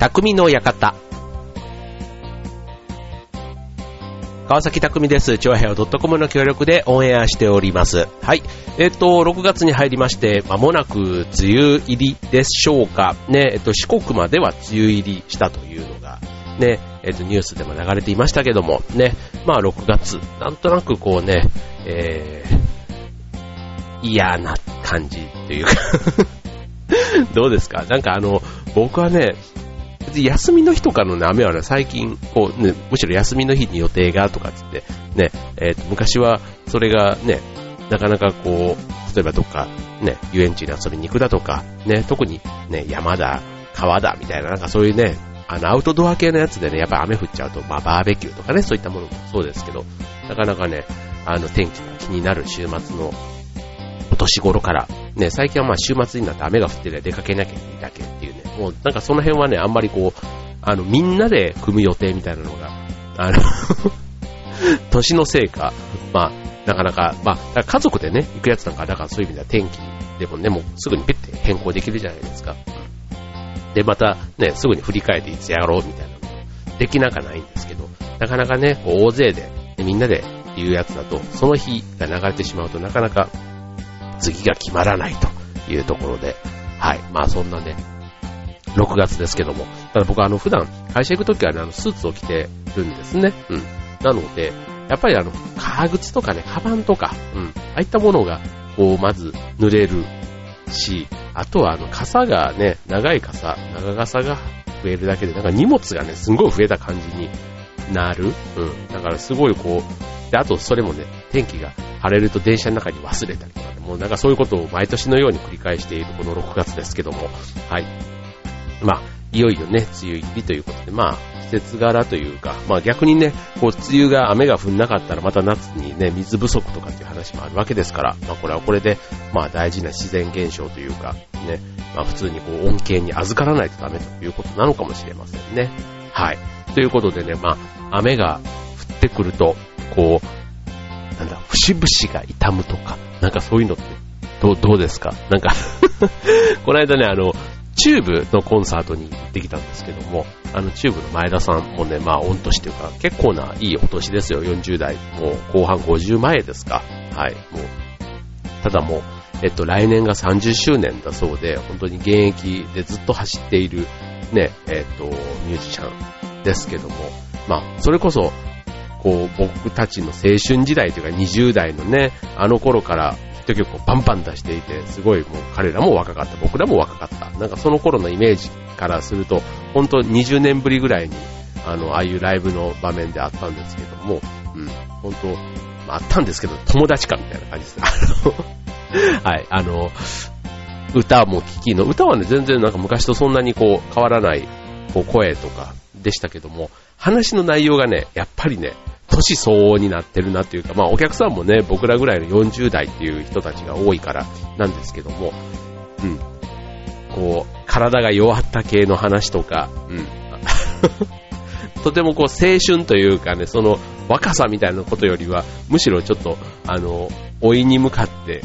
匠の館。川崎匠です。超平洋 .com の協力でオンエアしております。はい。えっ、と、6月に入りまして、まもなく梅雨入りでしょうか。ね、えっ、と、四国までは梅雨入りしたというのが、ね、えっ、と、ニュースでも流れていましたけども、ね、まあ6月、なんとなくこうね、えー、嫌な感じというか どうですか？なんかあの、僕はね、休みの日とかの、ね、雨はね、最近、こう、ね、むしろ休みの日に予定がとかつって、ね、えー、と昔はそれがね、なかなかこう、例えばどっか、ね、遊園地に遊びに行くだとか、ね、特にね、山だ、川だ、みたいな、なんかそういうね、あの、アウトドア系のやつでね、やっぱ雨降っちゃうと、まあ、バーベキューとかね、そういったものもそうですけど、なかなかね、あの、天気が気になる週末のお年頃から、ね、最近はまあ週末になって雨が降ってりゃ出かけなきゃいいだけっていうね、もうなんかその辺はね、あんまりこう、あの、みんなで組む予定みたいなのが、あの 年のせいか、まあ、なかなか、まあ、家族でね、行くやつなんか、だからそういう意味では天気でもね、もうすぐにペッて変更できるじゃないですか。で、またね、すぐに振り返っていつやろうみたいなのできなかないんですけど、なかなかね、こう大勢で、みんなでっていうやつだと、その日が流れてしまうとなかなか次が決まらないというところで、はい。まあそんなね、6月ですけども、ただ僕はあの普段会社行くときはね、あのスーツを着てるんですね。うん。なので、やっぱりあの、革靴とかね、カバンとか、うん。ああいったものが、こう、まず濡れるし、あとはあの、傘がね、長い傘、長傘が増えるだけで、なんか荷物がね、すんごい増えた感じになる。うん。だからすごいこう、で、あとそれもね、天気が晴れると電車の中に忘れたりとかね、もうなんかそういうことを毎年のように繰り返しているこの6月ですけども、はい。まあ、いよいよね、梅雨入りということで、まあ、季節柄というか、まあ逆にね、こう、梅雨が雨が降んなかったらまた夏にね、水不足とかっていう話もあるわけですから、まあこれはこれで、まあ大事な自然現象というか、ね、まあ普通にこう、恩恵に預からないとダメということなのかもしれませんね。はい。ということでね、まあ、雨が降ってくると、こう、なんだ、節々が痛むとか、なんかそういうのって、どう、どうですか？なんか この間ね、あの、チューブのコンサートに行ってきたんですけども、あのチューブの前田さんもね、まあ、御年というか、結構ないいお年ですよ、40代。もう後半50前ですか。はい、もう。ただもう、えっと、来年が30周年だそうで、本当に現役でずっと走っている、ね、えっと、ミュージシャンですけども、まあ、それこそ、こう、僕たちの青春時代というか20代のね、あの頃からット曲をバンバン出していて、すごいもう彼らも若かった、僕らも若かった。なんかその頃のイメージからすると、本当20年ぶりぐらいに、あの、ああいうライブの場面であったんですけども、うん、本当、まあ、あったんですけど、友達かみたいな感じです。あ のはい、あの、歌も聴きの、歌はね、全然なんか昔とそんなにこう変わらないこう声とかでしたけども、話の内容がね、やっぱりね、年相応になってるなっていうか、まあお客さんもね、僕らぐらいの40代っていう人たちが多いからなんですけども、うん。こう、体が弱った系の話とか、うん。とてもこう青春というかね、その若さみたいなことよりは、むしろちょっと、あの、老いに向かって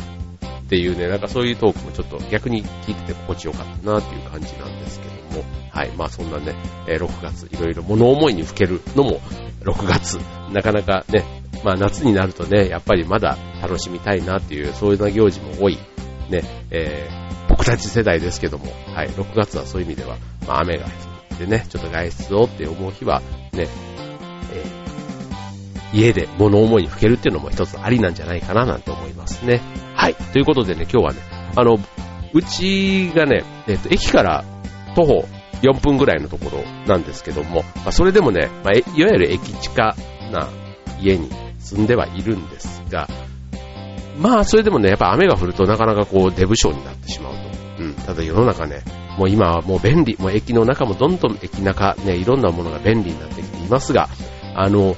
っていうね、なんかそういうトークもちょっと逆に聞いてて心地よかったなっていう感じなんですけども、はい、まあそんなね、え6月、いろいろ物思いにふけるのも6月、なかなかね、まあ夏になるとね、やっぱりまだ楽しみたいなっていう、そういうような行事も多い、ね、えー、僕たち世代ですけども、はい、6月はそういう意味では、まあ雨が降ってね、ちょっと外出をって思う日は、ね、えー、家で物思いにふけるっていうのも一つありなんじゃないかななんて思いますね。はい、ということでね、今日はね、あの、うちがね、えっ、と、駅から徒歩4分ぐらいのところなんですけども、まあ、それでもね、まあ、いわゆる駅近な家に住んではいるんですが、まあ、それでもね、やっぱ雨が降るとなかなかこう、デブ症になってしまうと。うん。ただ世の中ね、もう今はもう便利、もう駅の中もどんどん駅中、ね、いろんなものが便利になってきていますが、あの、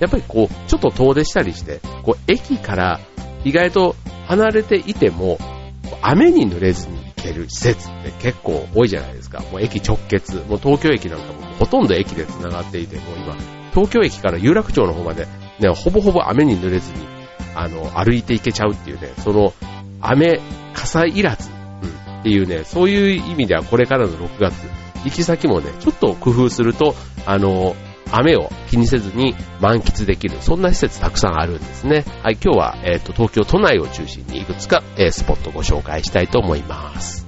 やっぱりこう、ちょっと遠出したりして、こう、駅から意外と離れていても、雨に濡れずにける施設って結構多いじゃないですか。もう駅直結。もう東京駅なんかもほとんど駅で繋がっていて、もう今、東京駅から有楽町の方まで、ね、ほぼほぼ雨に濡れずに、あの、歩いていけちゃうっていうね、その、雨、傘いらず、うん、っていうね、そういう意味ではこれからの6月、行き先もね、ちょっと工夫すると、あの、雨を気にせずに満喫できる、そんな施設たくさんあるんですね。はい、今日は、えっ、ー、と、東京都内を中心にいくつか、えー、スポットご紹介したいと思います。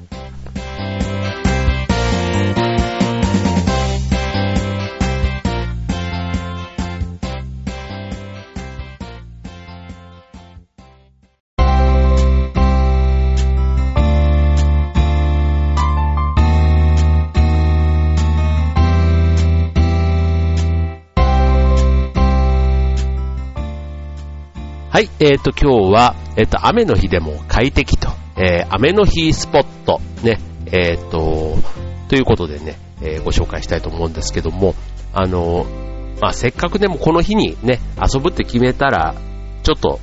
はい、えっ、ー、と、今日は、えっ、ー、と、雨の日でも快適と、えー、雨の日スポット、ね、えっ、と、ということでね、えご紹介したいと思うんですけども、あの、まあ、せっかくでもこの日にね、遊ぶって決めたら、ちょっと、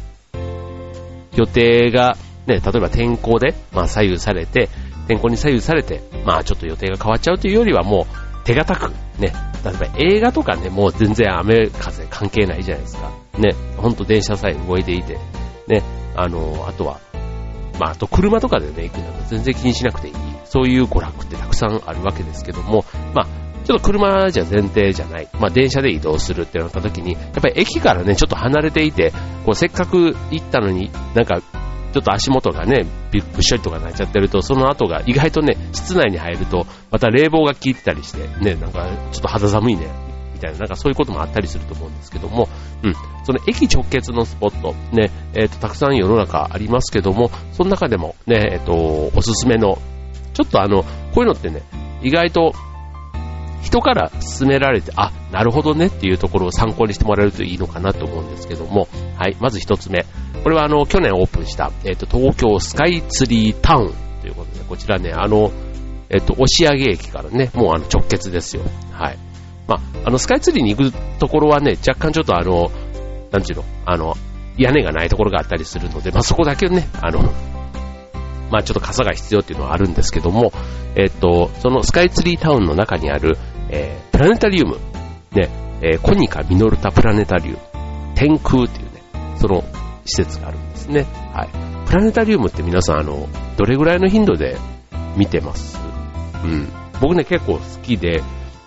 予定が、ね、例えば天候で、まあ、左右されて、天候に左右されて、まあ、ちょっと予定が変わっちゃうというよりはもう、手堅く、ね、例えば映画とかね、もう全然雨風関係ないじゃないですか。ね、ほんと電車さえ動いていて、ね、あの、あとは、まあ、あと車とかでね、行くの全然気にしなくていい。そういう娯楽ってたくさんあるわけですけども、まあ、ちょっと車じゃ前提じゃない。まあ、電車で移動するってなった時に、やっぱり駅からね、ちょっと離れていて、こう、せっかく行ったのに、なんか、ちょっと足元がね、びっしょりとかなっちゃってると、その後が意外とね、室内に入ると、また冷房が効いてたりして、ね、なんか、ちょっと肌寒いね、みたいな、なんかそういうこともあったりすると思うんですけども、うん、その駅直結のスポット、ね、えっ、ー、と、たくさん世の中ありますけども、その中でもね、えっ、ー、と、おすすめの、ちょっとあの、こういうのってね、意外と人から勧められて、あ、なるほどねっていうところを参考にしてもらえるといいのかなと思うんですけども、はい、まず一つ目。これはあの、去年オープンした、えっ、ー、と、東京スカイツリータウンということで、こちらね、あの、えっ、と、押上駅からね、もうあの直結ですよ。はい。まあ、あの、スカイツリーに行くところはね、若干ちょっとあの、なんちゅうの、あの、屋根がないところがあったりするので、まあ、そこだけね、あの、まあ、ちょっと傘が必要っていうのはあるんですけども、えっと、そのスカイツリータウンの中にある、えー、プラネタリウム、ね、えー、コニカミノルタプラネタリウム、天空っていうね、その施設があるんですね。はい。プラネタリウムって皆さん、あの、どれぐらいの頻度で見てます？うん。僕ね、結構好きで、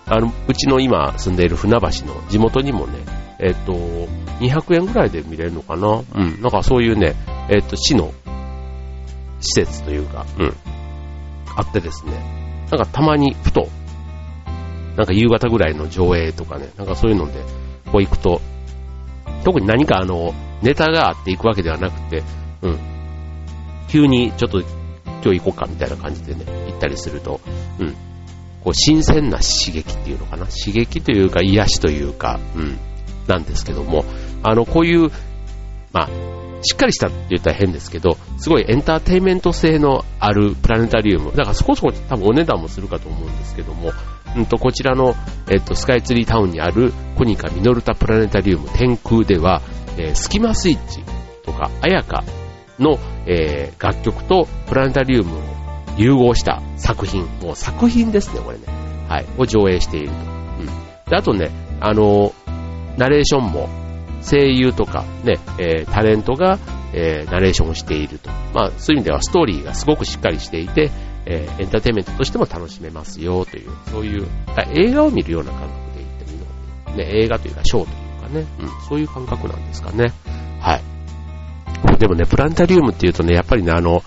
あの、うちの今住んでいる船橋の地元にもね、えっ、と、200円ぐらいで見れるのかな？うん。なんかそういうね、えっ、と、市の施設というか、うん。あってですね、なんかたまにふと、なんか夕方ぐらいの上映とかね、なんかそういうので、こう行くと、特に何かあの、ネタがあって行くわけではなくて、うん。急にちょっと今日行こうかみたいな感じでね、行ったりすると、うん。こう、新鮮な刺激っていうのかな？刺激というか、癒しというか、うん、なんですけども、あの、こういう、まあ、しっかりしたって言ったら変ですけど、すごいエンターテインメント性のあるプラネタリウム。だからそこそこ多分お値段もするかと思うんですけども、うんと、こちらの、えっと、スカイツリータウンにあるコニカミノルタプラネタリウム天空では、えー、スキマスイッチとか、アヤカの、えー、楽曲とプラネタリウムを融合した作品、もう作品ですね、これね。はい、を上映していると。うん。で、あとね、あの、ナレーションも、声優とかね、えー、タレントが、えー、ナレーションをしていると。まあ、そういう意味ではストーリーがすごくしっかりしていて、えー、エンターテインメントとしても楽しめますよという、そういう、映画を見るような感覚で言ってみるのね、映画というかショーというかね、うん、そういう感覚なんですかね。はい。でもね、プラネタリウムっていうとね、やっぱりね、あの、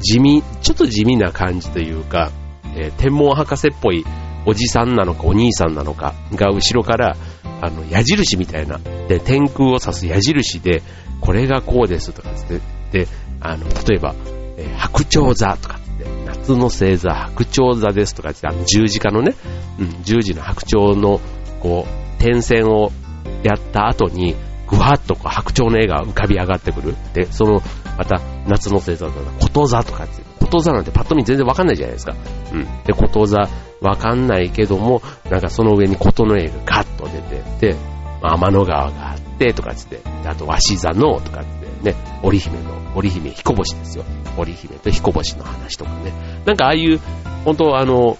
地味、ちょっと地味な感じというか、えー、天文博士っぽいおじさんなのかお兄さんなのかが後ろから、あの、矢印みたいな、で、天空を指す矢印で、これがこうですとかって、で、あの、例えば、えー、白鳥座とかって、夏の星座、白鳥座ですとかって、あの、十字架のね、うん、十字の白鳥の、こう、点線をやった後に、ぐわっとこう白鳥の絵が浮かび上がってくる。で、その、また、夏の星座だと、こと座とかって、こと座なんてパッと見全然わかんないじゃないですか。うん。で、こと座わかんないけども、なんかその上にことの絵がガッと出て、で、天の川があってとかつって、あと鷲座のとかってね、織姫の、織姫彦星ですよ。織姫と彦星の話とかね。なんかああいう、本当あの、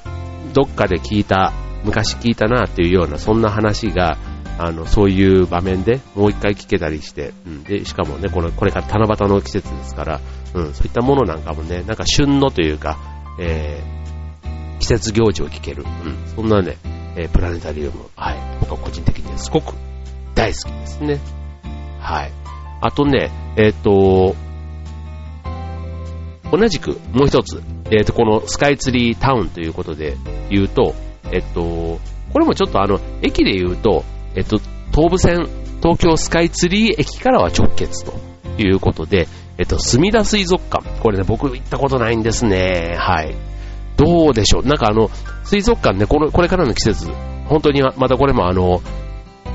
どっかで聞いた、昔聞いたなっていうような、そんな話が、あの、そういう場面でもう一回聞けたりして、うん、で、しかもね、この、これから七夕の季節ですから、うん、そういったものなんかもね、なんか旬のというか、えー、季節行事を聞ける、うん、そんなね、えー、プラネタリウム、はい、僕は個人的にすごく大好きですね。はい。あとね、えっ、ー、と、同じくもう一つ、えっ、ー、と、このスカイツリータウンということで言うと、えっ、と、これもちょっとあの、駅で言うと、えっ、と、東武線、東京スカイツリー駅からは直結ということで、えっと、墨田水族館。これね、僕行ったことないんですね。はい。どうでしょう？なんかあの、水族館ね、この、これからの季節、本当にまたこれもあの、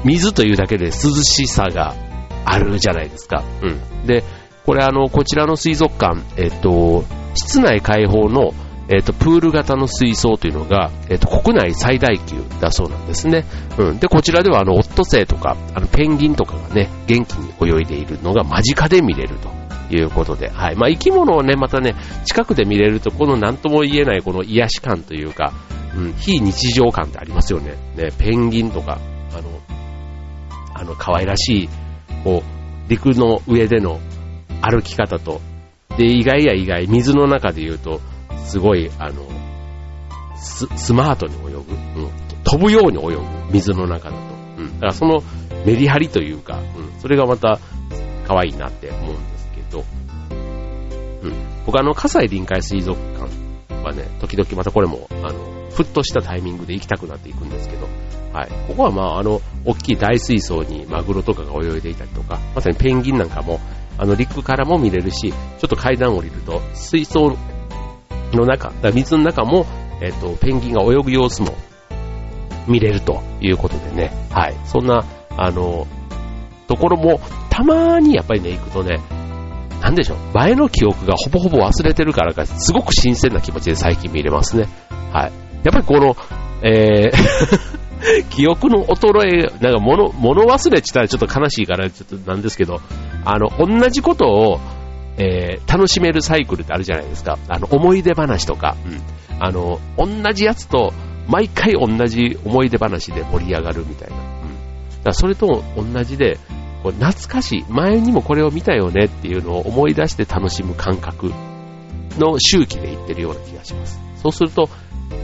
水というだけで涼しさがあるじゃないですか。うん。で、これあの、こちらの水族館、えっと、室内開放の、えっと、プール型の水槽というのが、えっと、国内最大級だそうなんですね。うん。で、こちらではあの、オットセイとか、あの、ペンギンとかがね、元気に泳いでいるのが間近で見れると。いうことで、はい。まあ、生き物をね、またね、近くで見れると、この何とも言えないこの癒し感というか、うん、非日常感ってありますよね。ね、ペンギンとか、あの、あの、可愛らしい、こう、陸の上での歩き方と、で、意外や意外、水の中で言うと、すごい、あの、ススマートに泳ぐ、うん、飛ぶように泳ぐ、水の中だと。うん、だからそのメリハリというか、うん、それがまた可愛いなって思うんですけど、うん、僕あの、葛西臨海水族館はね、時々またこれも、あの、ふっとしたタイミングで行きたくなっていくんですけど、はい。ここはまあ、あの、大きい大水槽にマグロとかが泳いでいたりとか、まさにペンギンなんかも、あの、陸からも見れるし、ちょっと階段降りると、水槽の中、水の中も、えっ、と、ペンギンが泳ぐ様子も見れるということでね、はい。そんな、あの、ところも、たまにやっぱりね、行くとね、なんでしょう、前の記憶がほぼほぼ忘れてるからか、すごく新鮮な気持ちで最近見れますね。はい。やっぱりこの、えー 記憶の衰え、なんか物、物忘れって言ったらちょっと悲しいからちょっとなんですけど、あの、同じことを、えー、楽しめるサイクルってあるじゃないですか。あの、思い出話とか、うん。あの、同じやつと、毎回同じ思い出話で盛り上がるみたいな。うん。だからそれと同じで、こう懐かしい、前にもこれを見たよねっていうのを思い出して楽しむ感覚の周期で言ってるような気がします。そうすると、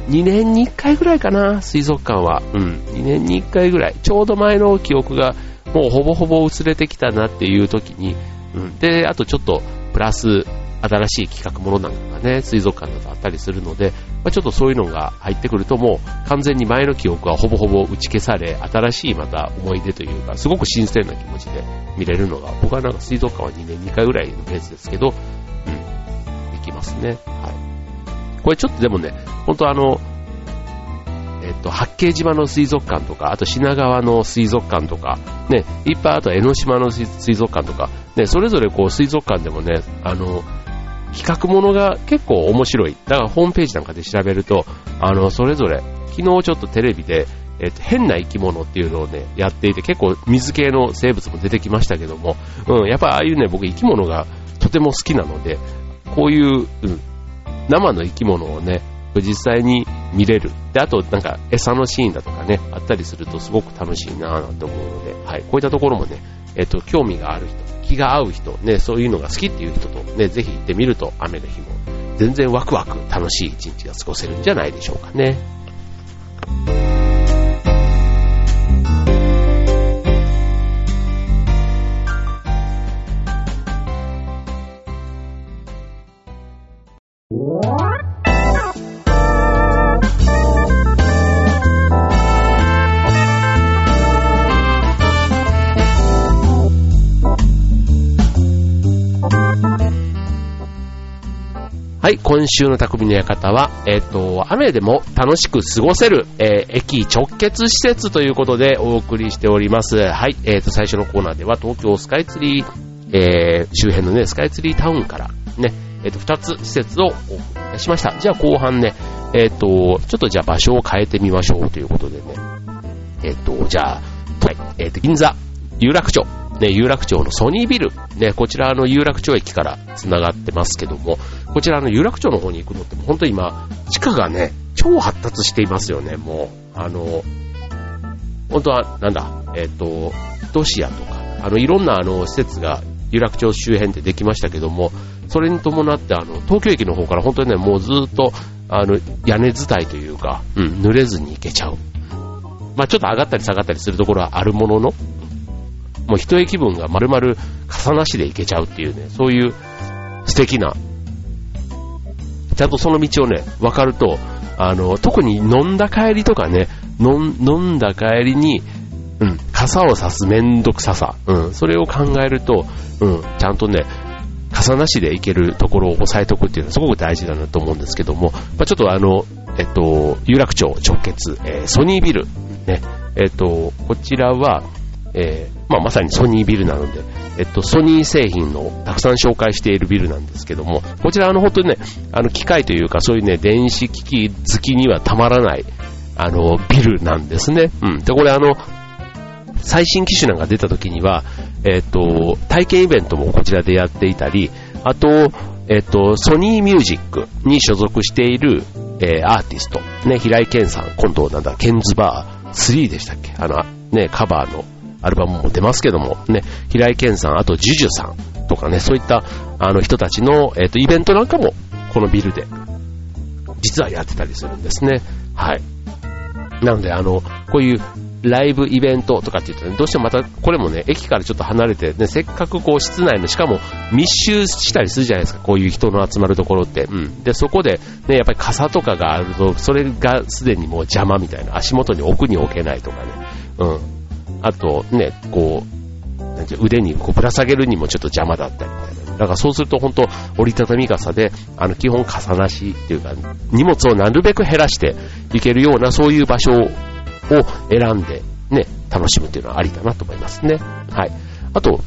2年に1回ぐらいかな、水族館は。うん、2年に1回ぐらい。ちょうど前の記憶がもうほぼほぼ薄れてきたなっていう時に、うん、で、あとちょっとプラス新しい企画ものなんかがね、水族館だとあったりするので、まあ、ちょっとそういうのが入ってくるともう完全に前の記憶はほぼほぼ打ち消され、新しいまた思い出というか、すごく新鮮な気持ちで見れるのが、僕はなんか水族館は2年2回ぐらいのペースですけど、うん、できますね。はい。これちょっとでもね、本当あの、えっと、八景島の水族館とか、あと品川の水族館とか、ね、いっぱいあと江ノ島の水族館とか、ね、それぞれこう水族館でもね、あの、比較ものが結構面白い。だからホームページなんかで調べると、あの、それぞれ、昨日ちょっとテレビで、えっと、変な生き物っていうのをね、やっていて、結構水系の生物も出てきましたけども、うん、やっぱああいうね、僕生き物がとても好きなので、こういう、うん、生の生き物をね、実際に見れる。で、あとなんか餌のシーンだとかね、あったりするとすごく楽しいなぁと思うので、はい、こういったところもね、えっと、興味がある人、気が合う人、ね、そういうのが好きっていう人とね、ぜひ行ってみると雨の日も全然ワクワク楽しい一日が過ごせるんじゃないでしょうかね。はい、今週の匠の館は、えっ、ー、と、雨でも楽しく過ごせる、えー、駅直結施設ということでお送りしております。はい、えっ、ー、と、最初のコーナーでは東京スカイツリー、えー、周辺のね、スカイツリータウンからね、えっ、と、二つ施設をオープンいたしました。じゃあ後半ね、えっ、と、ちょっとじゃあ場所を変えてみましょうということでね、えっ、と、じゃあ、はい、えっ、と、銀座、有楽町、ね、有楽町のソニービル、ね、こちらの有楽町駅から繋がってますけども、こちらの有楽町の方に行くのって本当に今、地下がね、超発達していますよね、もう。あの、本当は、なんだ、えっ、ー、と、ドシアとか、あの、いろんなあの、施設が有楽町周辺でできましたけども、それに伴って、あの、東京駅の方から本当にね、もうずっと、あの、屋根伝いというか、うん、濡れずに行けちゃう。まあちょっと上がったり下がったりするところはあるものの、もう一駅分が丸々傘なしで行けちゃうっていうね、そういう素敵な、ちゃんとその道をね、分かると、あの、特に飲んだ帰りとかね、飲んだ帰りに、うん、傘を差すめんどくささ、うん、それを考えると、うん、ちゃんとね、傘なしで行けるところを押さえておくっていうのはすごく大事だなと思うんですけども、まあ、ちょっとあの、えっと、有楽町直結、えー、ソニービル、ね、えっと、こちらは、えー、まあ、まさにソニービルなので、えっと、ソニー製品のたくさん紹介しているビルなんですけども、こちらあの本当にね、あの機械というかそういうね、電子機器好きにはたまらない、あの、ビルなんですね。うん。で、これあの、最新機種なんか出た時には、えっ、と、体験イベントもこちらでやっていたり、あと、えっ、と、ソニーミュージックに所属している、えー、アーティスト、ね、平井堅さん、今度なんだ、ケンズバー3でしたっけ？あの、ね、カバーのアルバムも出ますけども、ね、平井堅さん、あと、ジュジュさんとかね、そういった、あの人たちの、えっ、と、イベントなんかも、このビルで、実はやってたりするんですね。はい。なので、あの、こういうライブイベントとかって言うとね、どうしてもまた、これもね、駅からちょっと離れて、ね、せっかくこう室内の、しかも密集したりするじゃないですか、こういう人の集まるところって。うん。で、そこで、ね、やっぱり傘とかがあると、それがすでにもう邪魔みたいな、足元に置くに置けないとかね。うん。あと、ね、こう、なんて腕にこうぶら下げるにもちょっと邪魔だったりみたいな。だからそうすると本当折りたたみ傘で、あの基本傘なしっていうか、荷物をなるべく減らしていけるようなそういう場所を選んで、ね、楽しむっていうのはありだなと思いますね。はい。あと、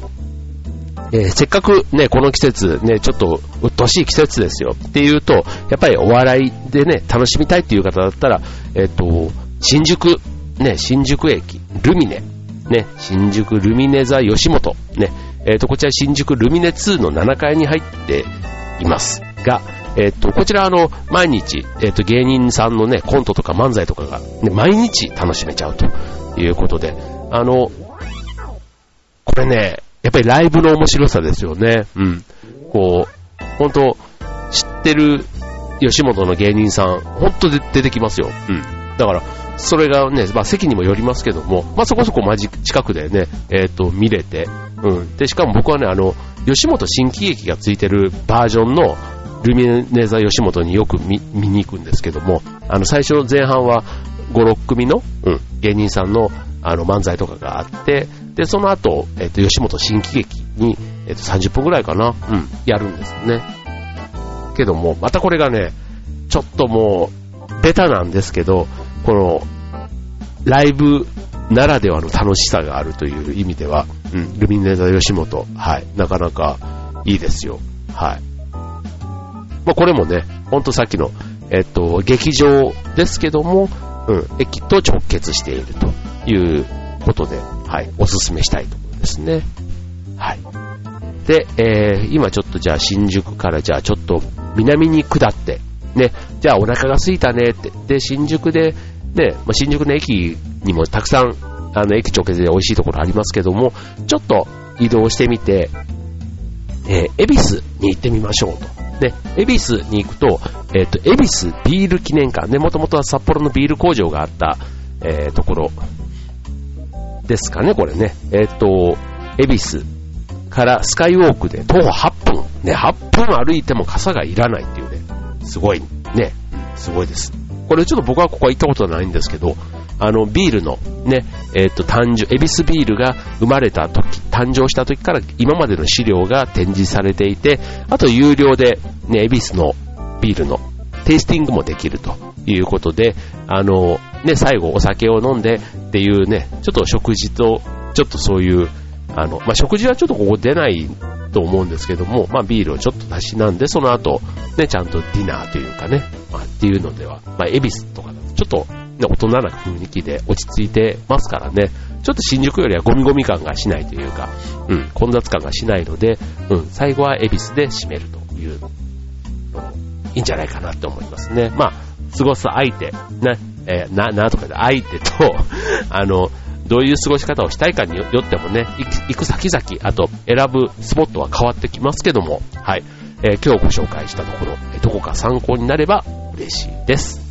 えー、せっかくね、この季節、ね、ちょっと鬱陶しい季節ですよっていうと、やっぱりお笑いでね、楽しみたいっていう方だったら、えっ、ー、と、新宿、ね、新宿駅、ルミネ、ね、新宿ルミネ座吉本、ね、えっ、ー、と、こちら新宿ルミネ2の7階に入っていますが、えっと、こちらあの、毎日、えっと、芸人さんのね、コントとか漫才とかが、ね、毎日楽しめちゃうということで、あの、これね、やっぱりライブの面白さですよね。うん。こう、本当知ってる吉本の芸人さん、本当で出てきますよ。うん。だから、それがね、まあ席にもよりますけども、まあそこそこまじ近くでね、えっ、ー、と、見れて、うん。で、しかも僕はね、あの、吉本新喜劇がついてるバージョンの、ルミネ座吉本によく見に行くんですけども、あの、最初の前半は5、6組の、うん、芸人さんの、あの、漫才とかがあって、で、その後、えっ、と、吉本新喜劇に、えっ、と、30分くらいかな、うん、やるんですよね。けども、またこれがね、ちょっともう、ベタなんですけど、この、ライブならではの楽しさがあるという意味では、うん、ルミネ座吉本、はい、なかなかいいですよ。はい。まあ、これもね、ほんとさっきの、えっと、劇場ですけども、うん、駅と直結しているということで、はい、おすすめしたいところですね。はい。で、えー、今ちょっとじゃあ新宿からじゃあちょっと南に下って、ね、じゃあお腹が空いたねって、で、新宿で、ね、まあ、新宿の駅にもたくさん、あの、駅直結で美味しいところありますけども、ちょっと移動してみて、えー、恵比寿に行ってみましょうと。で、恵比寿に行くと、えっ、ー、と、恵比寿ビール記念館、ね、もともとは札幌のビール工場があった、えー、ところですかね、これね。えっ、ー、と、恵比寿からスカイウォークで徒歩8分、ね、8分歩いても傘がいらないっていうね、すごい、ね、すごいです。これちょっと僕はここは行ったことはないんですけど、あの、ビールのね、えっ、ー、と、誕生、エビスビールが生まれた時、誕生した時から今までの資料が展示されていて、あと有料でね、エビスのビールのテイスティングもできるということで、あの、ね、最後お酒を飲んでっていうね、ちょっと食事と、ちょっとそういう、あの、まあ、食事はちょっとここ出ないと思うんですけども、まあ、ビールをちょっと足しなんで、その後、ね、ちゃんとディナーというかね、まあ、っていうのでは、まあ、エビスとかだとちょっとね、大人な雰囲気で落ち着いてますからね、ちょっと新宿よりはゴミゴミ感がしないというか、うん、混雑感がしないので、うん、最後は恵比寿で締めるというのいいんじゃないかなって思いますね。まあ、過ごす相手、ね、えー、な、なとかで相手と、あの、どういう過ごし方をしたいかによってもね、行く先々、あと選ぶスポットは変わってきますけども、はい。えー、今日ご紹介したところ、どこか参考になれば嬉しいです。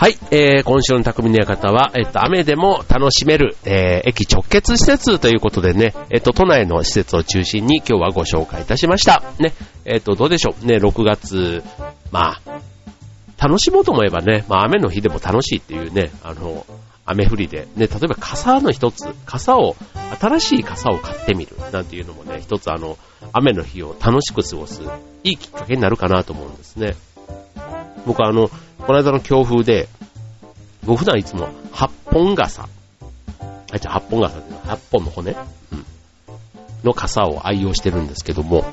はい、えー、今週の匠の館は、えっと、雨でも楽しめる、えー、駅直結施設ということでね、えっと、都内の施設を中心に今日はご紹介いたしました。ね、えっと、どうでしょうね、6月、まあ、楽しもうと思えばね、まあ、雨の日でも楽しいっていうね、あの、雨降りで、ね、例えば傘の一つ、傘を、新しい傘を買ってみるなんていうのもね、一つあの、雨の日を楽しく過ごす、いいきっかけになるかなと思うんですね。僕はあの、この間の強風で、僕普段いつも8本傘、あ、じゃ8本傘って8本の骨、うん、の傘を愛用してるんですけども、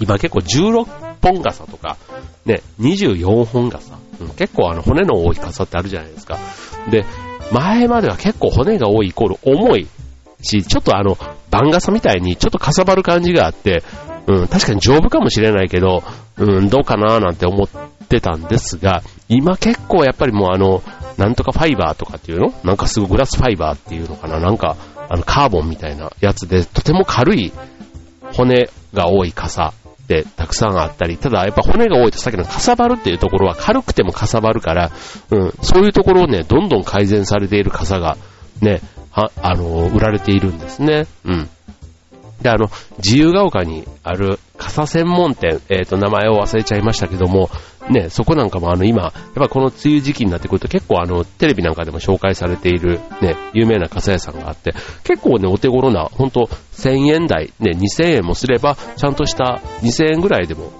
今結構16本傘とか、ね、24本傘、うん、結構あの骨の多い傘ってあるじゃないですか。で、前までは結構骨が多いイコール重いし、ちょっとあの、番傘みたいにちょっとかさばる感じがあって、うん、確かに丈夫かもしれないけど、うん、どうかなーなんて思ってたんですが、今結構やっぱりもうあの、なんとかファイバーとかっていうの？なんかすごいグラスファイバーっていうのかな？なんか、あの、カーボンみたいなやつで、とても軽い骨が多い傘ってたくさんあったり、ただやっぱ骨が多いとさっきのかさばるっていうところは軽くてもかさばるから、うん、そういうところをね、どんどん改善されている傘がね、あ、あの、売られているんですね。うん。で、あの、自由が丘にある傘専門店、えっ、ー、と、名前を忘れちゃいましたけども、ね、そこなんかもあの、今、やっぱこの梅雨時期になってくると結構あの、テレビなんかでも紹介されている、ね、有名な傘屋さんがあって、結構ね、お手頃な、ほんと、1000円台、ね、2000円もすれば、ちゃんとした2000円ぐらいでも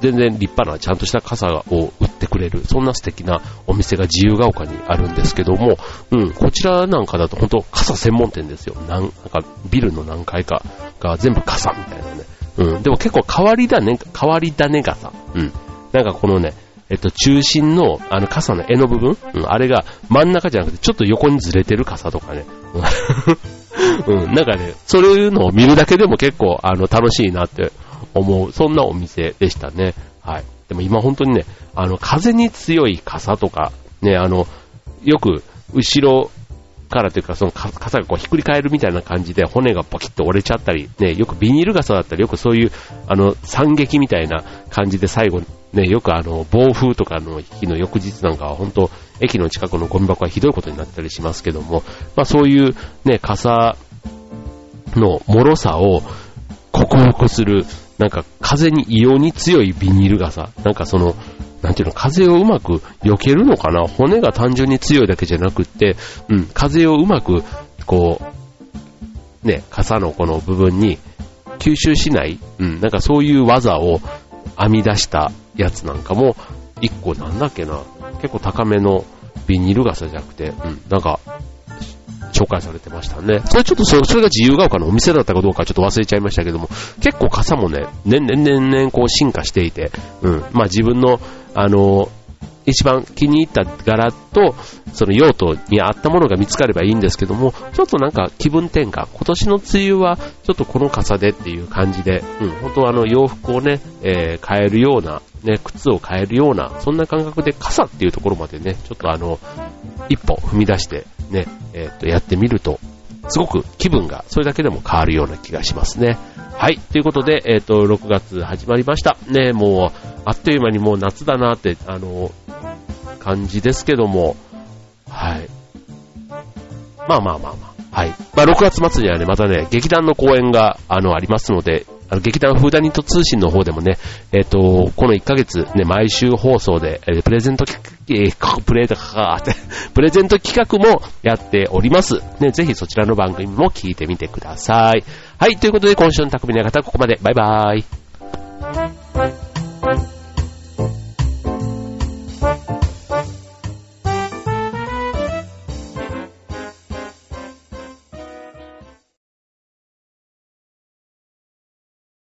全然立派なちゃんとした傘を売ってくれる、そんな素敵なお店が自由が丘にあるんですけども、うん、こちらなんかだと本当傘専門店ですよ。なんなんかビルの何階かが全部傘みたいなね。うん、でも結構変わり種、変わり種傘。うん。なんかこのね、えっと、中心の、あの、傘の柄の部分、うん、あれが真ん中じゃなくて、ちょっと横にずれてる傘とかね。うん、なんかね、そういうのを見るだけでも結構、あの、楽しいなって思う、そんなお店でしたね。はい。でも今本当にね、あの、風に強い傘とか、ね、あの、よく、後ろからというか、その傘がこうひっくり返るみたいな感じで骨がポキッと折れちゃったり、ね、よくビニール傘だったり、よくそういう、あの、惨劇みたいな感じで最後、ね、よくあの、暴風とかの日の翌日なんかは本当、駅の近くのゴミ箱はひどいことになったりしますけども、まあそういうね、傘の脆さを克服するなんか風に異様に強いビニール傘。なんかその、なんていうの、風をうまく避けるのかな骨が単純に強いだけじゃなくって、うん、風をうまく、こう、ね、傘のこの部分に吸収しない、うん、なんかそういう技を編み出したやつなんかも、一個なんだっけな、結構高めのビニール傘じゃなくて、うん、なんか、紹介されてましたね。それちょっとそれが自由が丘のお店だったかどうかちょっと忘れちゃいましたけども、結構傘もね、年々年々こう進化していて、うん、まあ自分の、あの、一番気に入った柄と、その用途に合ったものが見つかればいいんですけども、ちょっとなんか気分転換、今年の梅雨はちょっとこの傘でっていう感じで、うん、本当あの洋服をね、えー、変えるような、ね、靴を変えるような、そんな感覚で傘っていうところまでね、ちょっとあの、一歩踏み出してね、えっ、と、やってみると、すごく気分がそれだけでも変わるような気がしますね。はい。ということで、えっ、と、6月始まりました。ね、もう、あっという間にもう夏だなって、あの、感じですけども、はい。まあまあまあまあ。はい。まあ6月末にはね、またね、劇団の公演が、あの、ありますので、あの、劇団フーダニット通信の方でもね、えっ、ー、と、この1ヶ月ね、毎週放送で、えー、プレゼント企画、えー、プレートか プレゼント企画もやっております。ね、ぜひそちらの番組も聞いてみてください。はい、ということで今週の匠の方は、ここまで。バイバーイ。